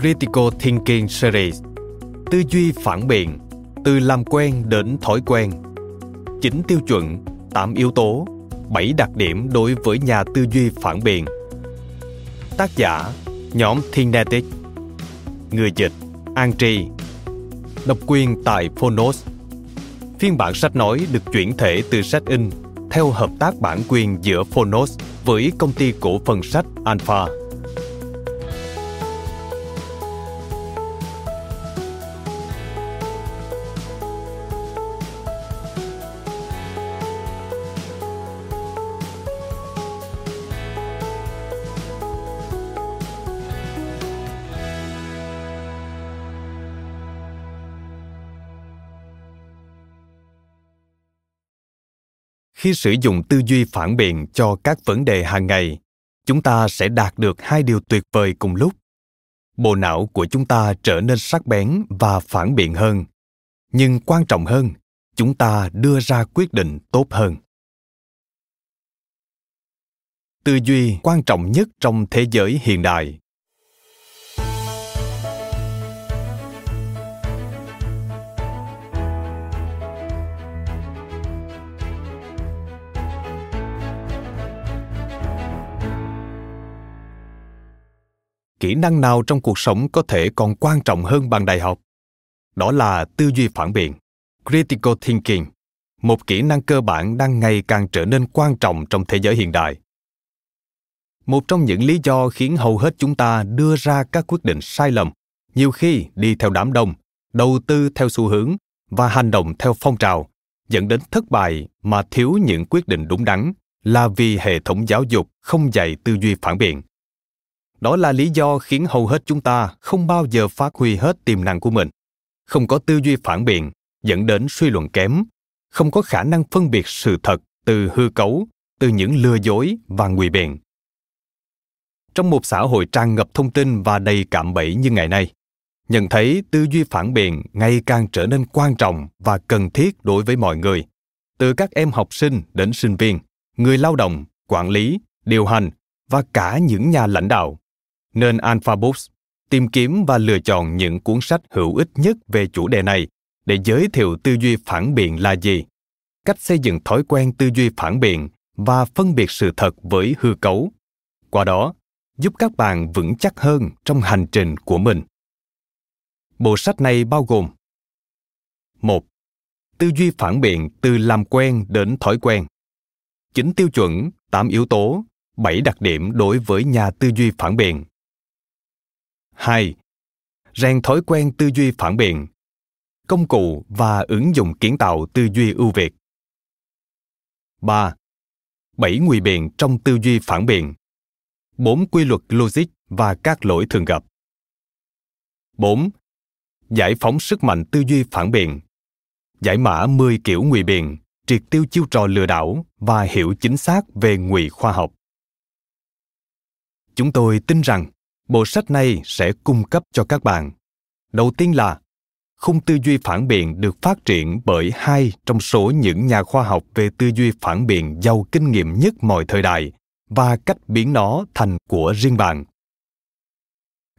Critical Thinking Series Tư duy phản biện Từ làm quen đến thói quen. Chín tiêu chuẩn, 8 yếu tố, 7 đặc điểm đối với nhà tư duy phản biện. Tác giả Nhóm Thinetic Người dịch An Tri. Độc quyền tại Phonos. Phiên bản sách nói được chuyển thể từ sách in theo hợp tác bản quyền giữa Phonos với công ty cổ phần sách Alpha. Khi sử dụng tư duy phản biện cho các vấn đề hàng ngày, chúng ta sẽ đạt được hai điều tuyệt vời cùng lúc. Bộ não của chúng ta trở nên sắc bén và phản biện hơn. Nhưng quan trọng hơn, chúng ta đưa ra quyết định tốt hơn. Tư duy quan trọng nhất trong thế giới hiện đại. Kỹ năng nào trong cuộc sống có thể còn quan trọng hơn bằng đại học? Đó là tư duy phản biện, critical thinking, một kỹ năng cơ bản đang ngày càng trở nên quan trọng trong thế giới hiện đại. Một trong những lý do khiến hầu hết chúng ta đưa ra các quyết định sai lầm, nhiều khi đi theo đám đông, đầu tư theo xu hướng và hành động theo phong trào, dẫn đến thất bại mà thiếu những quyết định đúng đắn là vì hệ thống giáo dục không dạy tư duy phản biện đó là lý do khiến hầu hết chúng ta không bao giờ phát huy hết tiềm năng của mình. Không có tư duy phản biện, dẫn đến suy luận kém. Không có khả năng phân biệt sự thật từ hư cấu, từ những lừa dối và ngụy biện. Trong một xã hội tràn ngập thông tin và đầy cạm bẫy như ngày nay, nhận thấy tư duy phản biện ngày càng trở nên quan trọng và cần thiết đối với mọi người. Từ các em học sinh đến sinh viên, người lao động, quản lý, điều hành và cả những nhà lãnh đạo nên Alpha Books tìm kiếm và lựa chọn những cuốn sách hữu ích nhất về chủ đề này để giới thiệu tư duy phản biện là gì, cách xây dựng thói quen tư duy phản biện và phân biệt sự thật với hư cấu. Qua đó, giúp các bạn vững chắc hơn trong hành trình của mình. Bộ sách này bao gồm một Tư duy phản biện từ làm quen đến thói quen. Chín tiêu chuẩn, 8 yếu tố, 7 đặc điểm đối với nhà tư duy phản biện. 2. Rèn thói quen tư duy phản biện. Công cụ và ứng dụng kiến tạo tư duy ưu việt. 3. Bảy nguy biện trong tư duy phản biện. Bốn quy luật logic và các lỗi thường gặp. 4. Giải phóng sức mạnh tư duy phản biện. Giải mã 10 kiểu nguy biện, triệt tiêu chiêu trò lừa đảo và hiểu chính xác về ngụy khoa học. Chúng tôi tin rằng bộ sách này sẽ cung cấp cho các bạn đầu tiên là khung tư duy phản biện được phát triển bởi hai trong số những nhà khoa học về tư duy phản biện giàu kinh nghiệm nhất mọi thời đại và cách biến nó thành của riêng bạn.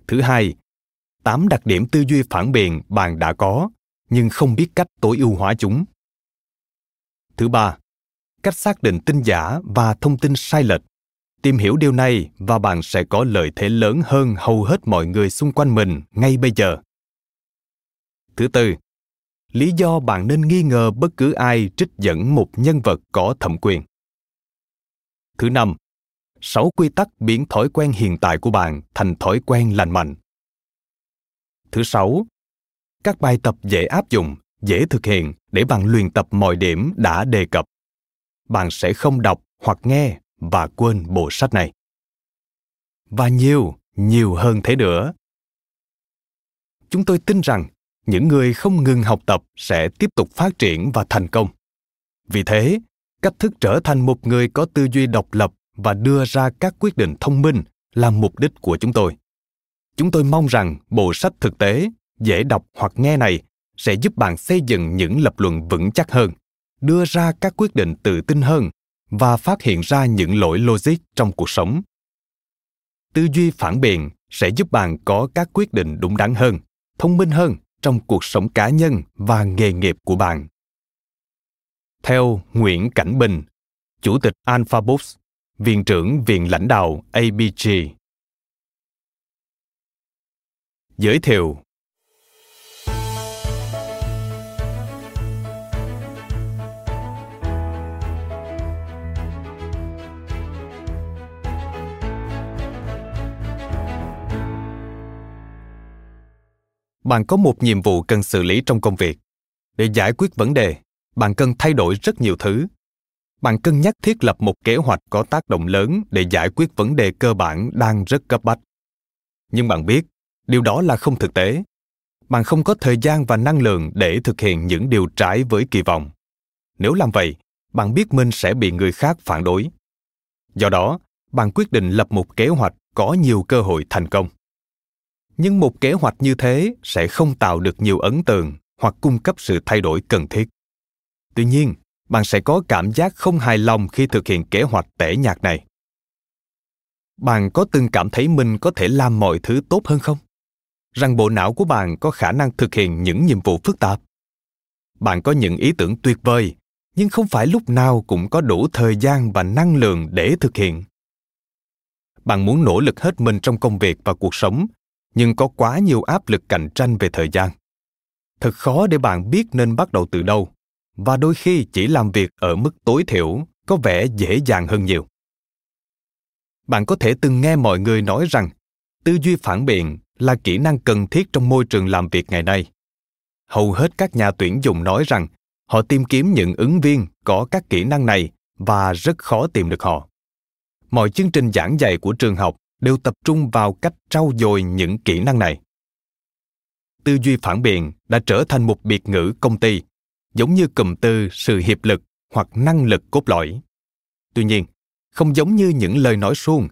Thứ hai, tám đặc điểm tư duy phản biện bạn đã có, nhưng không biết cách tối ưu hóa chúng. Thứ ba, cách xác định tin giả và thông tin sai lệch. Tìm hiểu điều này và bạn sẽ có lợi thế lớn hơn hầu hết mọi người xung quanh mình ngay bây giờ. Thứ tư, lý do bạn nên nghi ngờ bất cứ ai trích dẫn một nhân vật có thẩm quyền. Thứ năm, sáu quy tắc biến thói quen hiện tại của bạn thành thói quen lành mạnh. Thứ sáu, các bài tập dễ áp dụng, dễ thực hiện để bạn luyện tập mọi điểm đã đề cập. Bạn sẽ không đọc hoặc nghe và quên bộ sách này. Và nhiều, nhiều hơn thế nữa. Chúng tôi tin rằng những người không ngừng học tập sẽ tiếp tục phát triển và thành công vì thế cách thức trở thành một người có tư duy độc lập và đưa ra các quyết định thông minh là mục đích của chúng tôi chúng tôi mong rằng bộ sách thực tế dễ đọc hoặc nghe này sẽ giúp bạn xây dựng những lập luận vững chắc hơn đưa ra các quyết định tự tin hơn và phát hiện ra những lỗi logic trong cuộc sống tư duy phản biện sẽ giúp bạn có các quyết định đúng đắn hơn thông minh hơn trong cuộc sống cá nhân và nghề nghiệp của bạn. Theo Nguyễn Cảnh Bình, Chủ tịch Alpha Books, Viện trưởng Viện lãnh đạo ABG. Giới thiệu bạn có một nhiệm vụ cần xử lý trong công việc. Để giải quyết vấn đề, bạn cần thay đổi rất nhiều thứ. Bạn cân nhắc thiết lập một kế hoạch có tác động lớn để giải quyết vấn đề cơ bản đang rất cấp bách. Nhưng bạn biết, điều đó là không thực tế. Bạn không có thời gian và năng lượng để thực hiện những điều trái với kỳ vọng. Nếu làm vậy, bạn biết mình sẽ bị người khác phản đối. Do đó, bạn quyết định lập một kế hoạch có nhiều cơ hội thành công nhưng một kế hoạch như thế sẽ không tạo được nhiều ấn tượng hoặc cung cấp sự thay đổi cần thiết. Tuy nhiên, bạn sẽ có cảm giác không hài lòng khi thực hiện kế hoạch tẻ nhạt này. Bạn có từng cảm thấy mình có thể làm mọi thứ tốt hơn không? Rằng bộ não của bạn có khả năng thực hiện những nhiệm vụ phức tạp. Bạn có những ý tưởng tuyệt vời, nhưng không phải lúc nào cũng có đủ thời gian và năng lượng để thực hiện. Bạn muốn nỗ lực hết mình trong công việc và cuộc sống nhưng có quá nhiều áp lực cạnh tranh về thời gian. Thật khó để bạn biết nên bắt đầu từ đâu. Và đôi khi chỉ làm việc ở mức tối thiểu có vẻ dễ dàng hơn nhiều. Bạn có thể từng nghe mọi người nói rằng, tư duy phản biện là kỹ năng cần thiết trong môi trường làm việc ngày nay. Hầu hết các nhà tuyển dụng nói rằng, họ tìm kiếm những ứng viên có các kỹ năng này và rất khó tìm được họ. Mọi chương trình giảng dạy của trường học đều tập trung vào cách trau dồi những kỹ năng này. Tư duy phản biện đã trở thành một biệt ngữ công ty, giống như cụm từ sự hiệp lực hoặc năng lực cốt lõi. Tuy nhiên, không giống như những lời nói suông,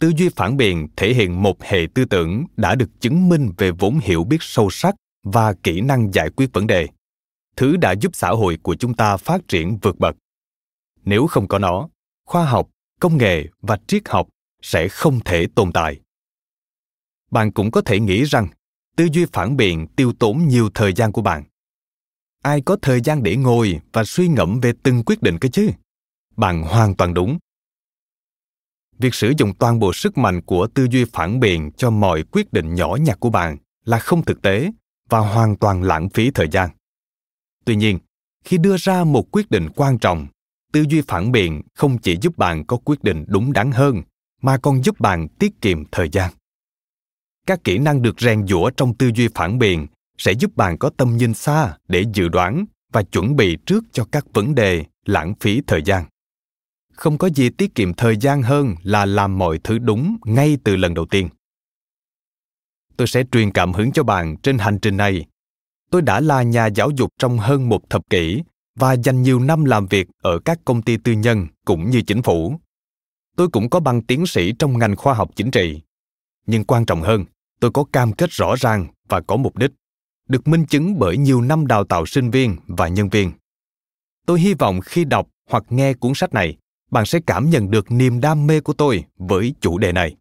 tư duy phản biện thể hiện một hệ tư tưởng đã được chứng minh về vốn hiểu biết sâu sắc và kỹ năng giải quyết vấn đề. Thứ đã giúp xã hội của chúng ta phát triển vượt bậc. Nếu không có nó, khoa học, công nghệ và triết học sẽ không thể tồn tại. Bạn cũng có thể nghĩ rằng, tư duy phản biện tiêu tốn nhiều thời gian của bạn. Ai có thời gian để ngồi và suy ngẫm về từng quyết định cơ chứ? Bạn hoàn toàn đúng. Việc sử dụng toàn bộ sức mạnh của tư duy phản biện cho mọi quyết định nhỏ nhặt của bạn là không thực tế và hoàn toàn lãng phí thời gian. Tuy nhiên, khi đưa ra một quyết định quan trọng, tư duy phản biện không chỉ giúp bạn có quyết định đúng đắn hơn mà còn giúp bạn tiết kiệm thời gian. Các kỹ năng được rèn giũa trong tư duy phản biện sẽ giúp bạn có tầm nhìn xa để dự đoán và chuẩn bị trước cho các vấn đề lãng phí thời gian. Không có gì tiết kiệm thời gian hơn là làm mọi thứ đúng ngay từ lần đầu tiên. Tôi sẽ truyền cảm hứng cho bạn trên hành trình này. Tôi đã là nhà giáo dục trong hơn một thập kỷ và dành nhiều năm làm việc ở các công ty tư nhân cũng như chính phủ tôi cũng có bằng tiến sĩ trong ngành khoa học chính trị. Nhưng quan trọng hơn, tôi có cam kết rõ ràng và có mục đích, được minh chứng bởi nhiều năm đào tạo sinh viên và nhân viên. Tôi hy vọng khi đọc hoặc nghe cuốn sách này, bạn sẽ cảm nhận được niềm đam mê của tôi với chủ đề này.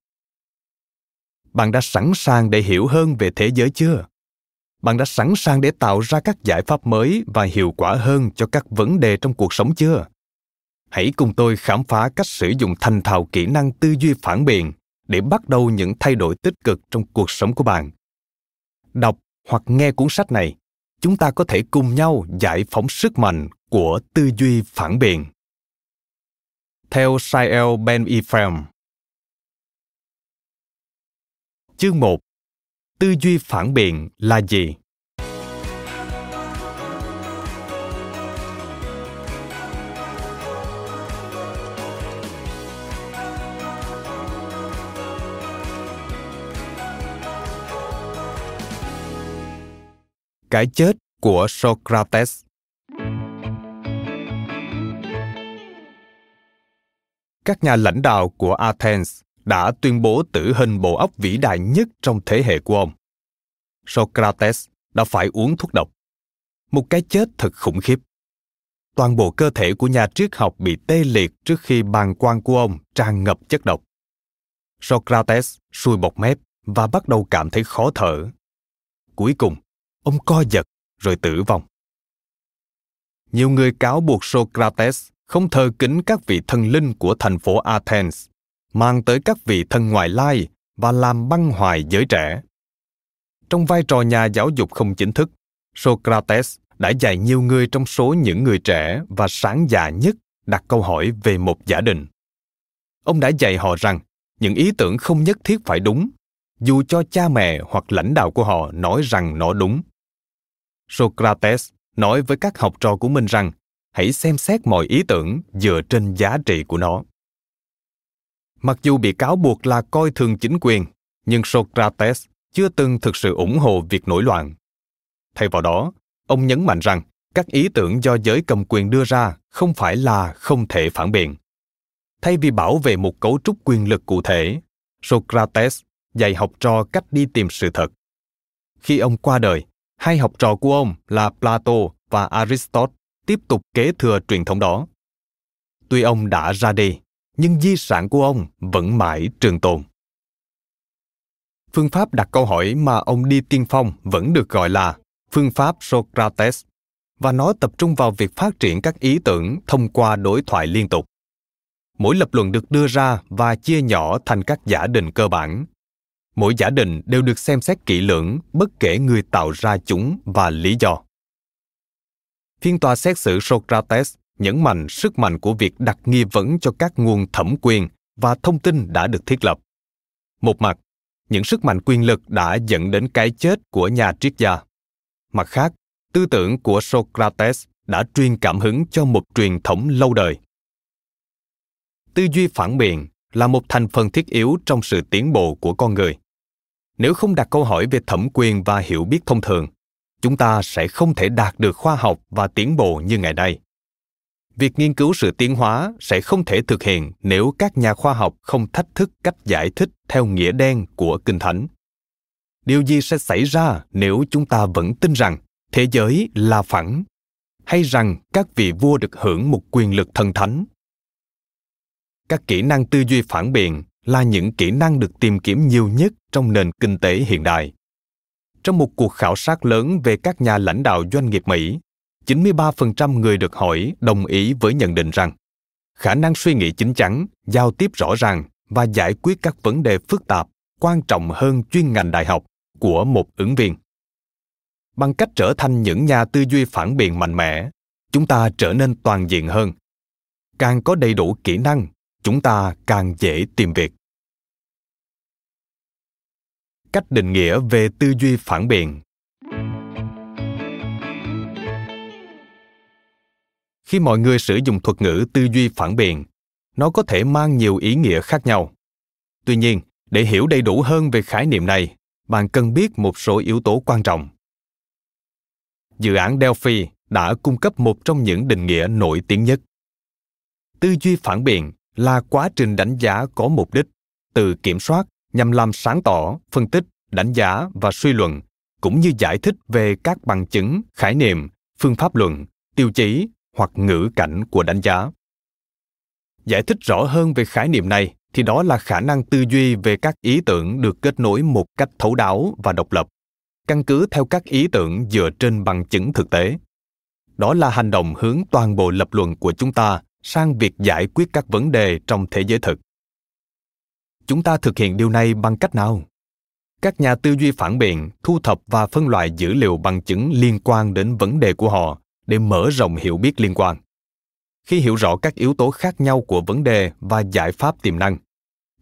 Bạn đã sẵn sàng để hiểu hơn về thế giới chưa? Bạn đã sẵn sàng để tạo ra các giải pháp mới và hiệu quả hơn cho các vấn đề trong cuộc sống chưa? Hãy cùng tôi khám phá cách sử dụng thành thạo kỹ năng tư duy phản biện để bắt đầu những thay đổi tích cực trong cuộc sống của bạn đọc hoặc nghe cuốn sách này, chúng ta có thể cùng nhau giải phóng sức mạnh của tư duy phản biện theo Sael Ben Ephraim. Chương 1 Tư duy phản biện là gì? Cái chết của Socrates Các nhà lãnh đạo của Athens đã tuyên bố tử hình bộ óc vĩ đại nhất trong thế hệ của ông. Socrates đã phải uống thuốc độc. Một cái chết thật khủng khiếp. Toàn bộ cơ thể của nhà triết học bị tê liệt trước khi bàn quan của ông tràn ngập chất độc. Socrates sùi bọt mép và bắt đầu cảm thấy khó thở. Cuối cùng, ông co giật rồi tử vong. Nhiều người cáo buộc Socrates không thờ kính các vị thần linh của thành phố Athens, mang tới các vị thần ngoại lai và làm băng hoại giới trẻ. Trong vai trò nhà giáo dục không chính thức, Socrates đã dạy nhiều người trong số những người trẻ và sáng dạ nhất đặt câu hỏi về một giả định. Ông đã dạy họ rằng những ý tưởng không nhất thiết phải đúng, dù cho cha mẹ hoặc lãnh đạo của họ nói rằng nó đúng. Socrates nói với các học trò của mình rằng, hãy xem xét mọi ý tưởng dựa trên giá trị của nó. Mặc dù bị cáo buộc là coi thường chính quyền, nhưng socrates chưa từng thực sự ủng hộ việc nổi loạn. Thay vào đó, ông nhấn mạnh rằng các ý tưởng do giới cầm quyền đưa ra không phải là không thể phản biện. Thay vì bảo vệ một cấu trúc quyền lực cụ thể, socrates dạy học trò cách đi tìm sự thật. Khi ông qua đời hai học trò của ông là plato và aristotle tiếp tục kế thừa truyền thống đó. Tuy ông đã ra đi, nhưng di sản của ông vẫn mãi trường tồn. Phương pháp đặt câu hỏi mà ông đi tiên phong vẫn được gọi là phương pháp Socrates và nó tập trung vào việc phát triển các ý tưởng thông qua đối thoại liên tục. Mỗi lập luận được đưa ra và chia nhỏ thành các giả định cơ bản. Mỗi giả định đều được xem xét kỹ lưỡng bất kể người tạo ra chúng và lý do phiên tòa xét xử Socrates nhấn mạnh sức mạnh của việc đặt nghi vấn cho các nguồn thẩm quyền và thông tin đã được thiết lập. Một mặt, những sức mạnh quyền lực đã dẫn đến cái chết của nhà triết gia. Mặt khác, tư tưởng của Socrates đã truyền cảm hứng cho một truyền thống lâu đời. Tư duy phản biện là một thành phần thiết yếu trong sự tiến bộ của con người. Nếu không đặt câu hỏi về thẩm quyền và hiểu biết thông thường, chúng ta sẽ không thể đạt được khoa học và tiến bộ như ngày nay. Việc nghiên cứu sự tiến hóa sẽ không thể thực hiện nếu các nhà khoa học không thách thức cách giải thích theo nghĩa đen của kinh thánh. Điều gì sẽ xảy ra nếu chúng ta vẫn tin rằng thế giới là phẳng hay rằng các vị vua được hưởng một quyền lực thần thánh? Các kỹ năng tư duy phản biện là những kỹ năng được tìm kiếm nhiều nhất trong nền kinh tế hiện đại trong một cuộc khảo sát lớn về các nhà lãnh đạo doanh nghiệp Mỹ, 93% người được hỏi đồng ý với nhận định rằng khả năng suy nghĩ chính chắn, giao tiếp rõ ràng và giải quyết các vấn đề phức tạp quan trọng hơn chuyên ngành đại học của một ứng viên. Bằng cách trở thành những nhà tư duy phản biện mạnh mẽ, chúng ta trở nên toàn diện hơn. Càng có đầy đủ kỹ năng, chúng ta càng dễ tìm việc. cách định nghĩa về tư duy phản biện. Khi mọi người sử dụng thuật ngữ tư duy phản biện, nó có thể mang nhiều ý nghĩa khác nhau. Tuy nhiên, để hiểu đầy đủ hơn về khái niệm này, bạn cần biết một số yếu tố quan trọng. Dự án delphi đã cung cấp một trong những định nghĩa nổi tiếng nhất. Tư duy phản biện là quá trình đánh giá có mục đích, từ kiểm soát nhằm làm sáng tỏ, phân tích, đánh giá và suy luận, cũng như giải thích về các bằng chứng, khái niệm, phương pháp luận, tiêu chí hoặc ngữ cảnh của đánh giá. Giải thích rõ hơn về khái niệm này thì đó là khả năng tư duy về các ý tưởng được kết nối một cách thấu đáo và độc lập, căn cứ theo các ý tưởng dựa trên bằng chứng thực tế. Đó là hành động hướng toàn bộ lập luận của chúng ta sang việc giải quyết các vấn đề trong thế giới thực. Chúng ta thực hiện điều này bằng cách nào? Các nhà tư duy phản biện, thu thập và phân loại dữ liệu bằng chứng liên quan đến vấn đề của họ để mở rộng hiểu biết liên quan. Khi hiểu rõ các yếu tố khác nhau của vấn đề và giải pháp tiềm năng,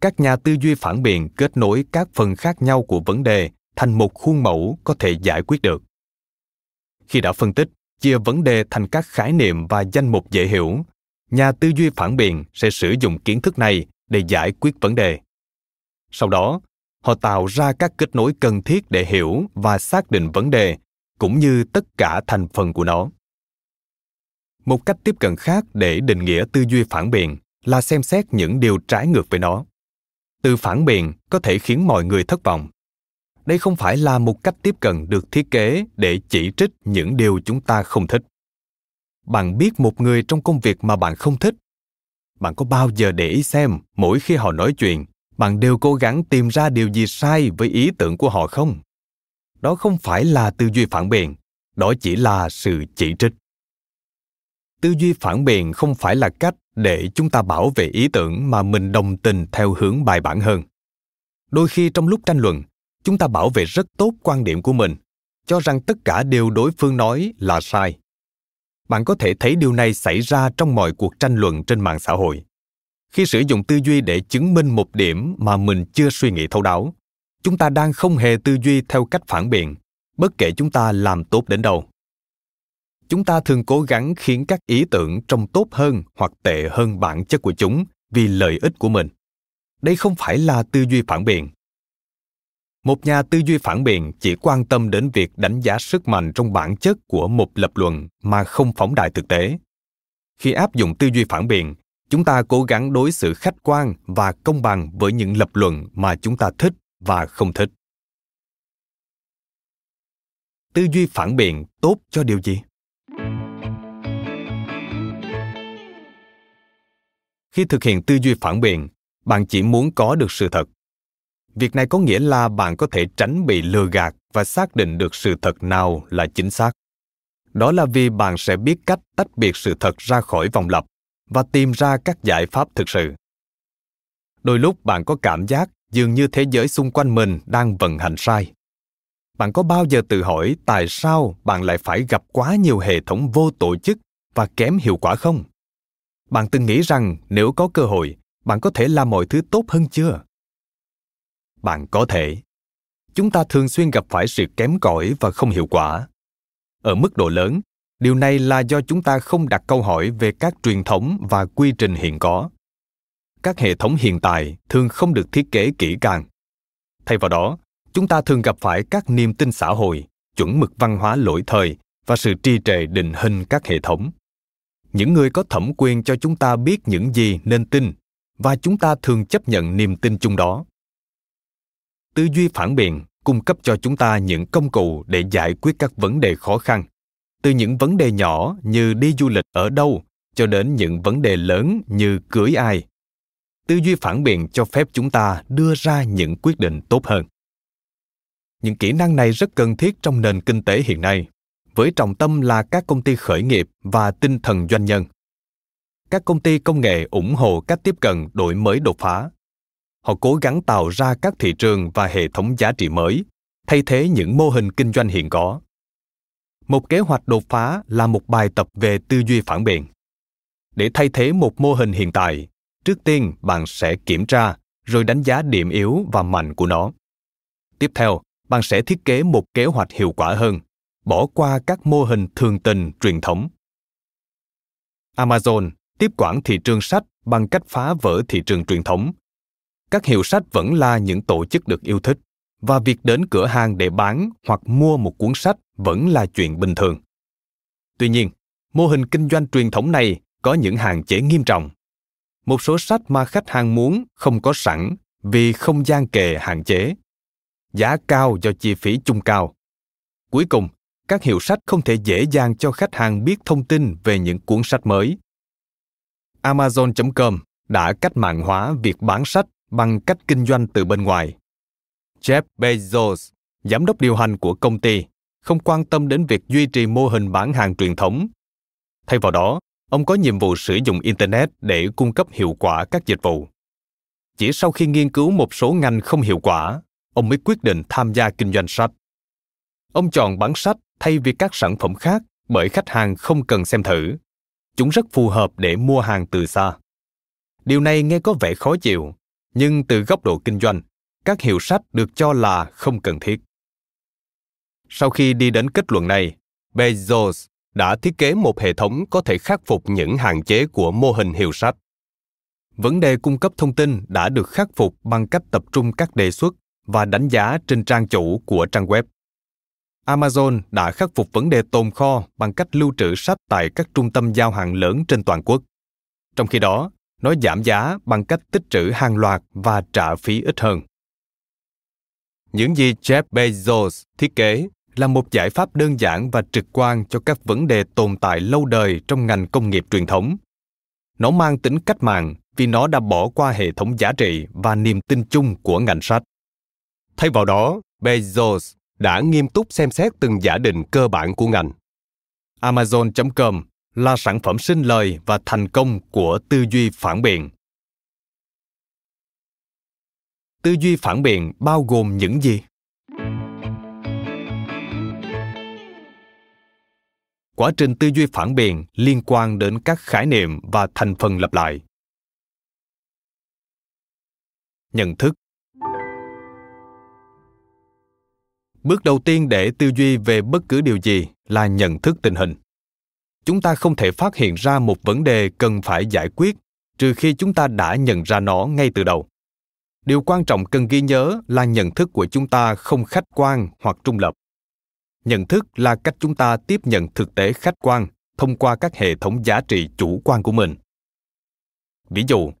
các nhà tư duy phản biện kết nối các phần khác nhau của vấn đề thành một khuôn mẫu có thể giải quyết được. Khi đã phân tích, chia vấn đề thành các khái niệm và danh mục dễ hiểu nhà tư duy phản biện sẽ sử dụng kiến thức này để giải quyết vấn đề. Sau đó, họ tạo ra các kết nối cần thiết để hiểu và xác định vấn đề, cũng như tất cả thành phần của nó. Một cách tiếp cận khác để định nghĩa tư duy phản biện là xem xét những điều trái ngược với nó. Từ phản biện có thể khiến mọi người thất vọng. Đây không phải là một cách tiếp cận được thiết kế để chỉ trích những điều chúng ta không thích bạn biết một người trong công việc mà bạn không thích. Bạn có bao giờ để ý xem mỗi khi họ nói chuyện, bạn đều cố gắng tìm ra điều gì sai với ý tưởng của họ không? Đó không phải là tư duy phản biện, đó chỉ là sự chỉ trích. Tư duy phản biện không phải là cách để chúng ta bảo vệ ý tưởng mà mình đồng tình theo hướng bài bản hơn. Đôi khi trong lúc tranh luận, chúng ta bảo vệ rất tốt quan điểm của mình, cho rằng tất cả điều đối phương nói là sai bạn có thể thấy điều này xảy ra trong mọi cuộc tranh luận trên mạng xã hội. Khi sử dụng tư duy để chứng minh một điểm mà mình chưa suy nghĩ thấu đáo, chúng ta đang không hề tư duy theo cách phản biện, bất kể chúng ta làm tốt đến đâu. Chúng ta thường cố gắng khiến các ý tưởng trông tốt hơn hoặc tệ hơn bản chất của chúng vì lợi ích của mình. Đây không phải là tư duy phản biện một nhà tư duy phản biện chỉ quan tâm đến việc đánh giá sức mạnh trong bản chất của một lập luận mà không phóng đại thực tế. Khi áp dụng tư duy phản biện, chúng ta cố gắng đối xử khách quan và công bằng với những lập luận mà chúng ta thích và không thích. Tư duy phản biện tốt cho điều gì? Khi thực hiện tư duy phản biện, bạn chỉ muốn có được sự thật việc này có nghĩa là bạn có thể tránh bị lừa gạt và xác định được sự thật nào là chính xác. Đó là vì bạn sẽ biết cách tách biệt sự thật ra khỏi vòng lặp và tìm ra các giải pháp thực sự. Đôi lúc bạn có cảm giác dường như thế giới xung quanh mình đang vận hành sai. Bạn có bao giờ tự hỏi tại sao bạn lại phải gặp quá nhiều hệ thống vô tổ chức và kém hiệu quả không? Bạn từng nghĩ rằng nếu có cơ hội, bạn có thể làm mọi thứ tốt hơn chưa? Bạn có thể. Chúng ta thường xuyên gặp phải sự kém cỏi và không hiệu quả. Ở mức độ lớn, điều này là do chúng ta không đặt câu hỏi về các truyền thống và quy trình hiện có. Các hệ thống hiện tại thường không được thiết kế kỹ càng. Thay vào đó, chúng ta thường gặp phải các niềm tin xã hội, chuẩn mực văn hóa lỗi thời và sự trì trệ định hình các hệ thống. Những người có thẩm quyền cho chúng ta biết những gì nên tin và chúng ta thường chấp nhận niềm tin chung đó tư duy phản biện, cung cấp cho chúng ta những công cụ để giải quyết các vấn đề khó khăn. Từ những vấn đề nhỏ như đi du lịch ở đâu, cho đến những vấn đề lớn như cưới ai. Tư duy phản biện cho phép chúng ta đưa ra những quyết định tốt hơn. Những kỹ năng này rất cần thiết trong nền kinh tế hiện nay, với trọng tâm là các công ty khởi nghiệp và tinh thần doanh nhân. Các công ty công nghệ ủng hộ cách tiếp cận đổi mới đột phá họ cố gắng tạo ra các thị trường và hệ thống giá trị mới, thay thế những mô hình kinh doanh hiện có. Một kế hoạch đột phá là một bài tập về tư duy phản biện. Để thay thế một mô hình hiện tại, trước tiên bạn sẽ kiểm tra, rồi đánh giá điểm yếu và mạnh của nó. Tiếp theo, bạn sẽ thiết kế một kế hoạch hiệu quả hơn, bỏ qua các mô hình thường tình, truyền thống. Amazon tiếp quản thị trường sách bằng cách phá vỡ thị trường truyền thống các hiệu sách vẫn là những tổ chức được yêu thích, và việc đến cửa hàng để bán hoặc mua một cuốn sách vẫn là chuyện bình thường. Tuy nhiên, mô hình kinh doanh truyền thống này có những hạn chế nghiêm trọng. Một số sách mà khách hàng muốn không có sẵn vì không gian kề hạn chế. Giá cao do chi phí chung cao. Cuối cùng, các hiệu sách không thể dễ dàng cho khách hàng biết thông tin về những cuốn sách mới. Amazon.com đã cách mạng hóa việc bán sách bằng cách kinh doanh từ bên ngoài. Jeff bezos, giám đốc điều hành của công ty, không quan tâm đến việc duy trì mô hình bán hàng truyền thống. Thay vào đó, ông có nhiệm vụ sử dụng internet để cung cấp hiệu quả các dịch vụ. Chỉ sau khi nghiên cứu một số ngành không hiệu quả, ông mới quyết định tham gia kinh doanh sách. Ông chọn bán sách thay vì các sản phẩm khác bởi khách hàng không cần xem thử. Chúng rất phù hợp để mua hàng từ xa. Điều này nghe có vẻ khó chịu nhưng từ góc độ kinh doanh, các hiệu sách được cho là không cần thiết. Sau khi đi đến kết luận này, bezos đã thiết kế một hệ thống có thể khắc phục những hạn chế của mô hình hiệu sách. Vấn đề cung cấp thông tin đã được khắc phục bằng cách tập trung các đề xuất và đánh giá trên trang chủ của trang web. Amazon đã khắc phục vấn đề tồn kho bằng cách lưu trữ sách tại các trung tâm giao hàng lớn trên toàn quốc. Trong khi đó nó giảm giá bằng cách tích trữ hàng loạt và trả phí ít hơn. Những gì jeff bezos thiết kế là một giải pháp đơn giản và trực quan cho các vấn đề tồn tại lâu đời trong ngành công nghiệp truyền thống. Nó mang tính cách mạng vì nó đã bỏ qua hệ thống giá trị và niềm tin chung của ngành sách. Thay vào đó, bezos đã nghiêm túc xem xét từng giả định cơ bản của ngành. Amazon.com là sản phẩm sinh lời và thành công của tư duy phản biện. Tư duy phản biện bao gồm những gì? Quá trình tư duy phản biện liên quan đến các khái niệm và thành phần lặp lại. Nhận thức. Bước đầu tiên để tư duy về bất cứ điều gì là nhận thức tình hình chúng ta không thể phát hiện ra một vấn đề cần phải giải quyết, trừ khi chúng ta đã nhận ra nó ngay từ đầu. Điều quan trọng cần ghi nhớ là nhận thức của chúng ta không khách quan hoặc trung lập. Nhận thức là cách chúng ta tiếp nhận thực tế khách quan thông qua các hệ thống giá trị chủ quan của mình. Ví dụ,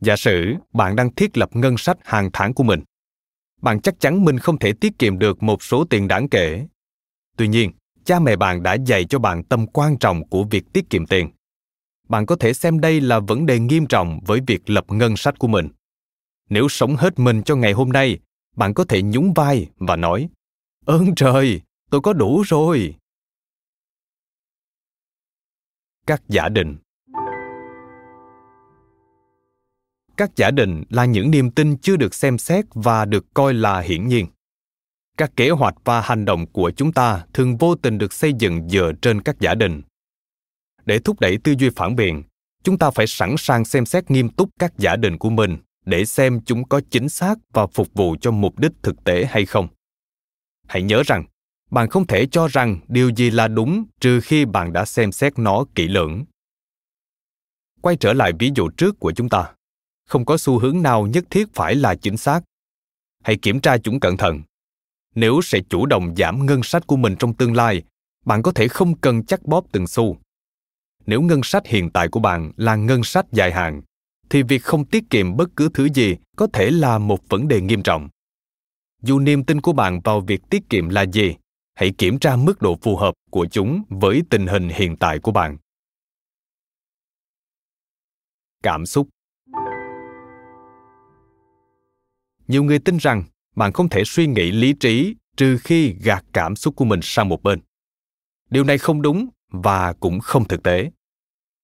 giả sử bạn đang thiết lập ngân sách hàng tháng của mình. Bạn chắc chắn mình không thể tiết kiệm được một số tiền đáng kể. Tuy nhiên cha mẹ bạn đã dạy cho bạn tầm quan trọng của việc tiết kiệm tiền. Bạn có thể xem đây là vấn đề nghiêm trọng với việc lập ngân sách của mình. Nếu sống hết mình cho ngày hôm nay, bạn có thể nhún vai và nói, ơn trời, tôi có đủ rồi. Các giả định. Các giả định là những niềm tin chưa được xem xét và được coi là hiển nhiên các kế hoạch và hành động của chúng ta thường vô tình được xây dựng dựa trên các giả định. Để thúc đẩy tư duy phản biện, chúng ta phải sẵn sàng xem xét nghiêm túc các giả định của mình để xem chúng có chính xác và phục vụ cho mục đích thực tế hay không. Hãy nhớ rằng, bạn không thể cho rằng điều gì là đúng trừ khi bạn đã xem xét nó kỹ lưỡng. Quay trở lại ví dụ trước của chúng ta. Không có xu hướng nào nhất thiết phải là chính xác. Hãy kiểm tra chúng cẩn thận nếu sẽ chủ động giảm ngân sách của mình trong tương lai, bạn có thể không cần chắc bóp từng xu. Nếu ngân sách hiện tại của bạn là ngân sách dài hạn, thì việc không tiết kiệm bất cứ thứ gì có thể là một vấn đề nghiêm trọng. Dù niềm tin của bạn vào việc tiết kiệm là gì, hãy kiểm tra mức độ phù hợp của chúng với tình hình hiện tại của bạn. Cảm xúc. Nhiều người tin rằng bạn không thể suy nghĩ lý trí trừ khi gạt cảm xúc của mình sang một bên. Điều này không đúng và cũng không thực tế.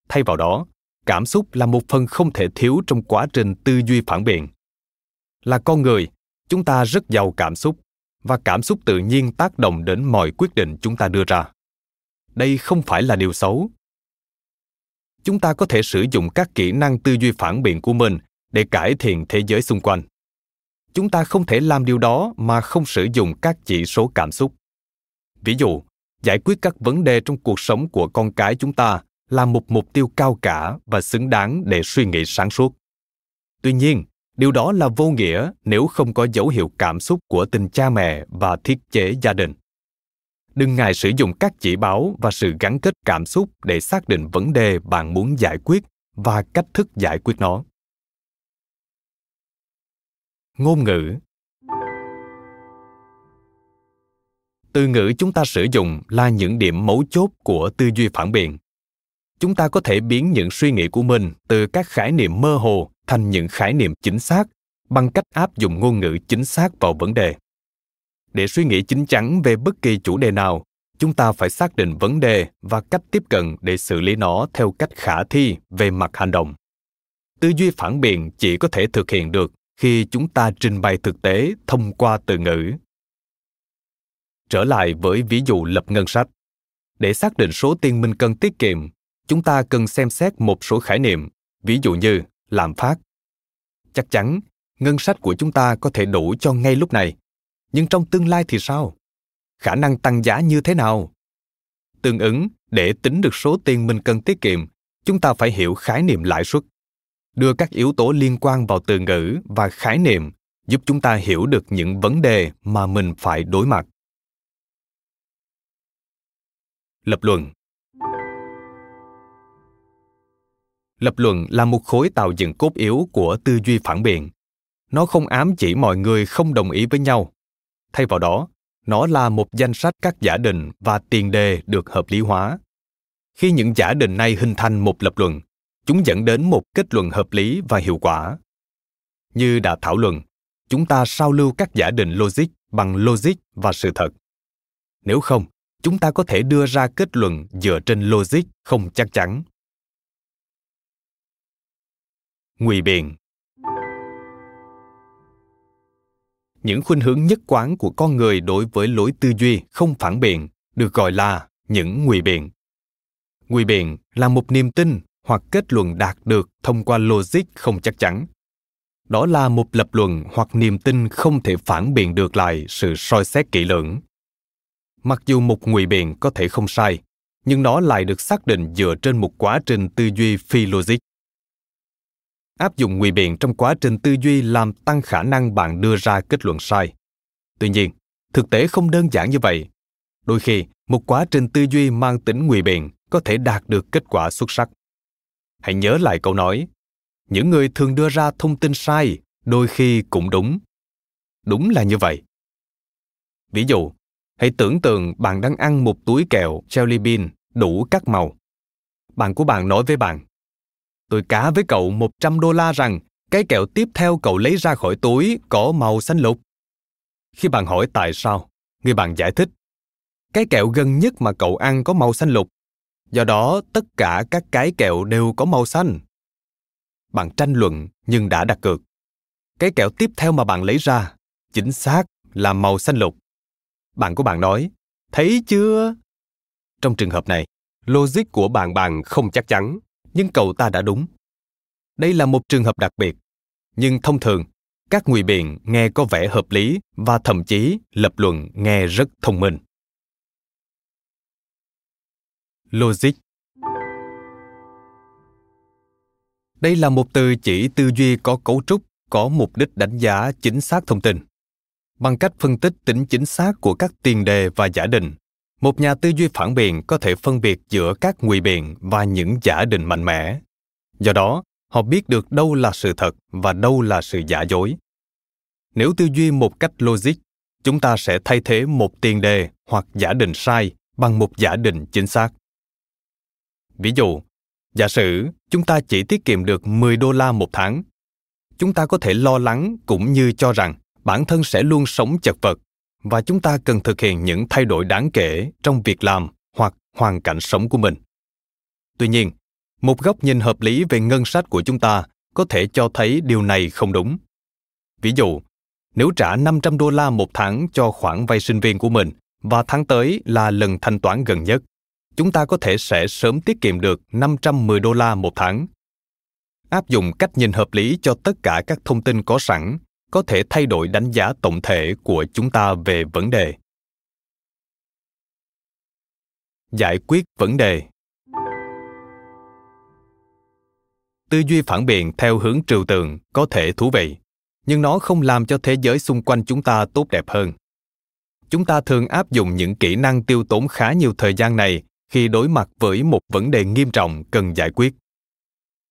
Thay vào đó, cảm xúc là một phần không thể thiếu trong quá trình tư duy phản biện. Là con người, chúng ta rất giàu cảm xúc và cảm xúc tự nhiên tác động đến mọi quyết định chúng ta đưa ra. Đây không phải là điều xấu. Chúng ta có thể sử dụng các kỹ năng tư duy phản biện của mình để cải thiện thế giới xung quanh chúng ta không thể làm điều đó mà không sử dụng các chỉ số cảm xúc. Ví dụ, giải quyết các vấn đề trong cuộc sống của con cái chúng ta là một mục tiêu cao cả và xứng đáng để suy nghĩ sáng suốt. Tuy nhiên, điều đó là vô nghĩa nếu không có dấu hiệu cảm xúc của tình cha mẹ và thiết chế gia đình. Đừng ngại sử dụng các chỉ báo và sự gắn kết cảm xúc để xác định vấn đề bạn muốn giải quyết và cách thức giải quyết nó ngôn ngữ. Từ ngữ chúng ta sử dụng là những điểm mấu chốt của tư duy phản biện. Chúng ta có thể biến những suy nghĩ của mình từ các khái niệm mơ hồ thành những khái niệm chính xác bằng cách áp dụng ngôn ngữ chính xác vào vấn đề. Để suy nghĩ chính chắn về bất kỳ chủ đề nào, chúng ta phải xác định vấn đề và cách tiếp cận để xử lý nó theo cách khả thi về mặt hành động. Tư duy phản biện chỉ có thể thực hiện được khi chúng ta trình bày thực tế thông qua từ ngữ. Trở lại với ví dụ lập ngân sách. Để xác định số tiền mình cần tiết kiệm, chúng ta cần xem xét một số khái niệm, ví dụ như lạm phát. Chắc chắn, ngân sách của chúng ta có thể đủ cho ngay lúc này. Nhưng trong tương lai thì sao? Khả năng tăng giá như thế nào? Tương ứng, để tính được số tiền mình cần tiết kiệm, chúng ta phải hiểu khái niệm lãi suất đưa các yếu tố liên quan vào từ ngữ và khái niệm, giúp chúng ta hiểu được những vấn đề mà mình phải đối mặt. Lập luận. Lập luận là một khối tạo dựng cốt yếu của tư duy phản biện. Nó không ám chỉ mọi người không đồng ý với nhau. Thay vào đó, nó là một danh sách các giả định và tiền đề được hợp lý hóa. Khi những giả định này hình thành một lập luận chúng dẫn đến một kết luận hợp lý và hiệu quả. Như đã thảo luận, chúng ta sao lưu các giả định logic bằng logic và sự thật. Nếu không, chúng ta có thể đưa ra kết luận dựa trên logic không chắc chắn. Ngụy biện. Những khuynh hướng nhất quán của con người đối với lối tư duy không phản biện được gọi là những ngụy biện. Ngụy biện là một niềm tin hoặc kết luận đạt được thông qua logic không chắc chắn. Đó là một lập luận hoặc niềm tin không thể phản biện được lại sự soi xét kỹ lưỡng. Mặc dù một ngụy biện có thể không sai, nhưng nó lại được xác định dựa trên một quá trình tư duy phi logic. Áp dụng ngụy biện trong quá trình tư duy làm tăng khả năng bạn đưa ra kết luận sai. Tuy nhiên, thực tế không đơn giản như vậy. Đôi khi, một quá trình tư duy mang tính ngụy biện có thể đạt được kết quả xuất sắc hãy nhớ lại câu nói những người thường đưa ra thông tin sai đôi khi cũng đúng đúng là như vậy ví dụ hãy tưởng tượng bạn đang ăn một túi kẹo jelly bean đủ các màu bạn của bạn nói với bạn tôi cá với cậu 100 đô la rằng cái kẹo tiếp theo cậu lấy ra khỏi túi có màu xanh lục. Khi bạn hỏi tại sao, người bạn giải thích. Cái kẹo gần nhất mà cậu ăn có màu xanh lục. Do đó, tất cả các cái kẹo đều có màu xanh. Bạn tranh luận nhưng đã đặt cược. Cái kẹo tiếp theo mà bạn lấy ra, chính xác là màu xanh lục. Bạn của bạn nói, thấy chưa? Trong trường hợp này, logic của bạn bạn không chắc chắn nhưng cậu ta đã đúng. Đây là một trường hợp đặc biệt, nhưng thông thường, các ngụy biện nghe có vẻ hợp lý và thậm chí lập luận nghe rất thông minh. Logic Đây là một từ chỉ tư duy có cấu trúc, có mục đích đánh giá chính xác thông tin. Bằng cách phân tích tính chính xác của các tiền đề và giả định, một nhà tư duy phản biện có thể phân biệt giữa các ngụy biện và những giả định mạnh mẽ do đó họ biết được đâu là sự thật và đâu là sự giả dối nếu tư duy một cách logic chúng ta sẽ thay thế một tiền đề hoặc giả định sai bằng một giả định chính xác. Ví dụ, giả sử chúng ta chỉ tiết kiệm được 10 đô la một tháng. Chúng ta có thể lo lắng cũng như cho rằng bản thân sẽ luôn sống chật vật và chúng ta cần thực hiện những thay đổi đáng kể trong việc làm hoặc hoàn cảnh sống của mình. Tuy nhiên, một góc nhìn hợp lý về ngân sách của chúng ta có thể cho thấy điều này không đúng. Ví dụ, nếu trả 500 đô la một tháng cho khoản vay sinh viên của mình và tháng tới là lần thanh toán gần nhất, chúng ta có thể sẽ sớm tiết kiệm được 510 đô la một tháng. Áp dụng cách nhìn hợp lý cho tất cả các thông tin có sẵn, có thể thay đổi đánh giá tổng thể của chúng ta về vấn đề. Giải quyết vấn đề. Tư duy phản biện theo hướng trừu tượng có thể thú vị, nhưng nó không làm cho thế giới xung quanh chúng ta tốt đẹp hơn. Chúng ta thường áp dụng những kỹ năng tiêu tốn khá nhiều thời gian này khi đối mặt với một vấn đề nghiêm trọng cần giải quyết.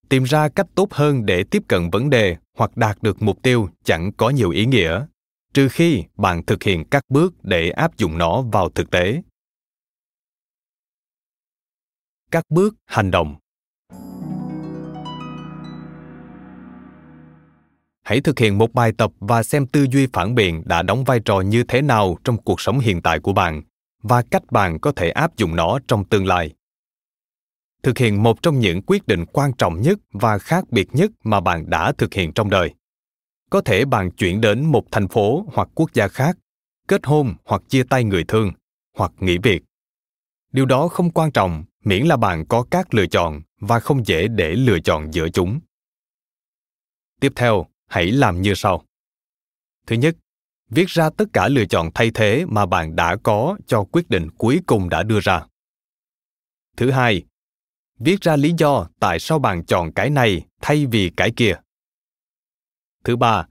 Tìm ra cách tốt hơn để tiếp cận vấn đề hoặc đạt được mục tiêu chẳng có nhiều ý nghĩa, trừ khi bạn thực hiện các bước để áp dụng nó vào thực tế. Các bước hành động. Hãy thực hiện một bài tập và xem tư duy phản biện đã đóng vai trò như thế nào trong cuộc sống hiện tại của bạn và cách bạn có thể áp dụng nó trong tương lai. Thực hiện một trong những quyết định quan trọng nhất và khác biệt nhất mà bạn đã thực hiện trong đời. Có thể bạn chuyển đến một thành phố hoặc quốc gia khác, kết hôn hoặc chia tay người thương, hoặc nghỉ việc. Điều đó không quan trọng, miễn là bạn có các lựa chọn và không dễ để lựa chọn giữa chúng. Tiếp theo, hãy làm như sau. Thứ nhất viết ra tất cả lựa chọn thay thế mà bạn đã có cho quyết định cuối cùng đã đưa ra. Thứ hai, viết ra lý do tại sao bạn chọn cái này thay vì cái kia. Thứ ba,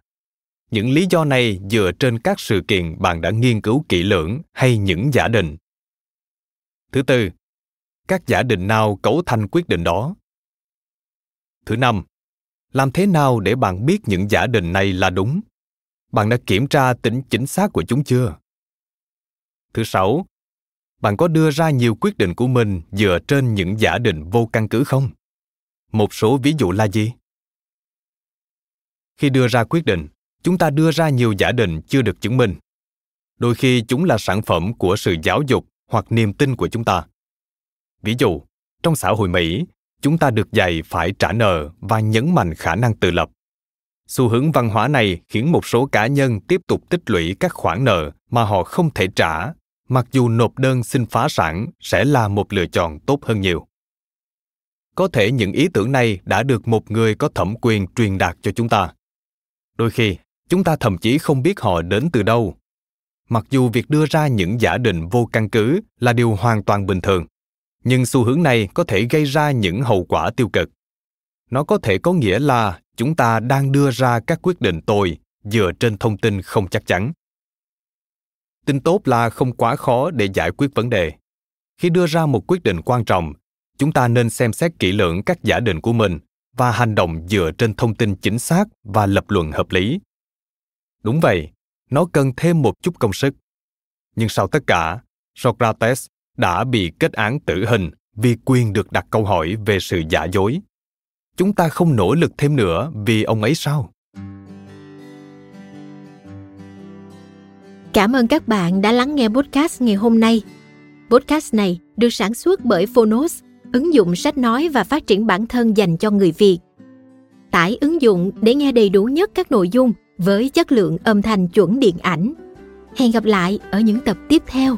những lý do này dựa trên các sự kiện bạn đã nghiên cứu kỹ lưỡng hay những giả định. Thứ tư, các giả định nào cấu thành quyết định đó? Thứ năm, làm thế nào để bạn biết những giả định này là đúng? Bạn đã kiểm tra tính chính xác của chúng chưa? Thứ sáu, bạn có đưa ra nhiều quyết định của mình dựa trên những giả định vô căn cứ không? Một số ví dụ là gì? Khi đưa ra quyết định, chúng ta đưa ra nhiều giả định chưa được chứng minh. Đôi khi chúng là sản phẩm của sự giáo dục hoặc niềm tin của chúng ta. Ví dụ, trong xã hội mỹ, chúng ta được dạy phải trả nợ và nhấn mạnh khả năng tự lập xu hướng văn hóa này khiến một số cá nhân tiếp tục tích lũy các khoản nợ mà họ không thể trả. Mặc dù nộp đơn xin phá sản sẽ là một lựa chọn tốt hơn nhiều. Có thể những ý tưởng này đã được một người có thẩm quyền truyền đạt cho chúng ta. Đôi khi, chúng ta thậm chí không biết họ đến từ đâu. Mặc dù việc đưa ra những giả định vô căn cứ là điều hoàn toàn bình thường, nhưng xu hướng này có thể gây ra những hậu quả tiêu cực nó có thể có nghĩa là chúng ta đang đưa ra các quyết định tồi dựa trên thông tin không chắc chắn. Tin tốt là không quá khó để giải quyết vấn đề. Khi đưa ra một quyết định quan trọng, chúng ta nên xem xét kỹ lưỡng các giả định của mình và hành động dựa trên thông tin chính xác và lập luận hợp lý. Đúng vậy, nó cần thêm một chút công sức. Nhưng sau tất cả, socrates đã bị kết án tử hình vì quyền được đặt câu hỏi về sự giả dối chúng ta không nỗ lực thêm nữa vì ông ấy sao Cảm ơn các bạn đã lắng nghe podcast ngày hôm nay. Podcast này được sản xuất bởi Phonos, ứng dụng sách nói và phát triển bản thân dành cho người Việt. Tải ứng dụng để nghe đầy đủ nhất các nội dung với chất lượng âm thanh chuẩn điện ảnh. Hẹn gặp lại ở những tập tiếp theo.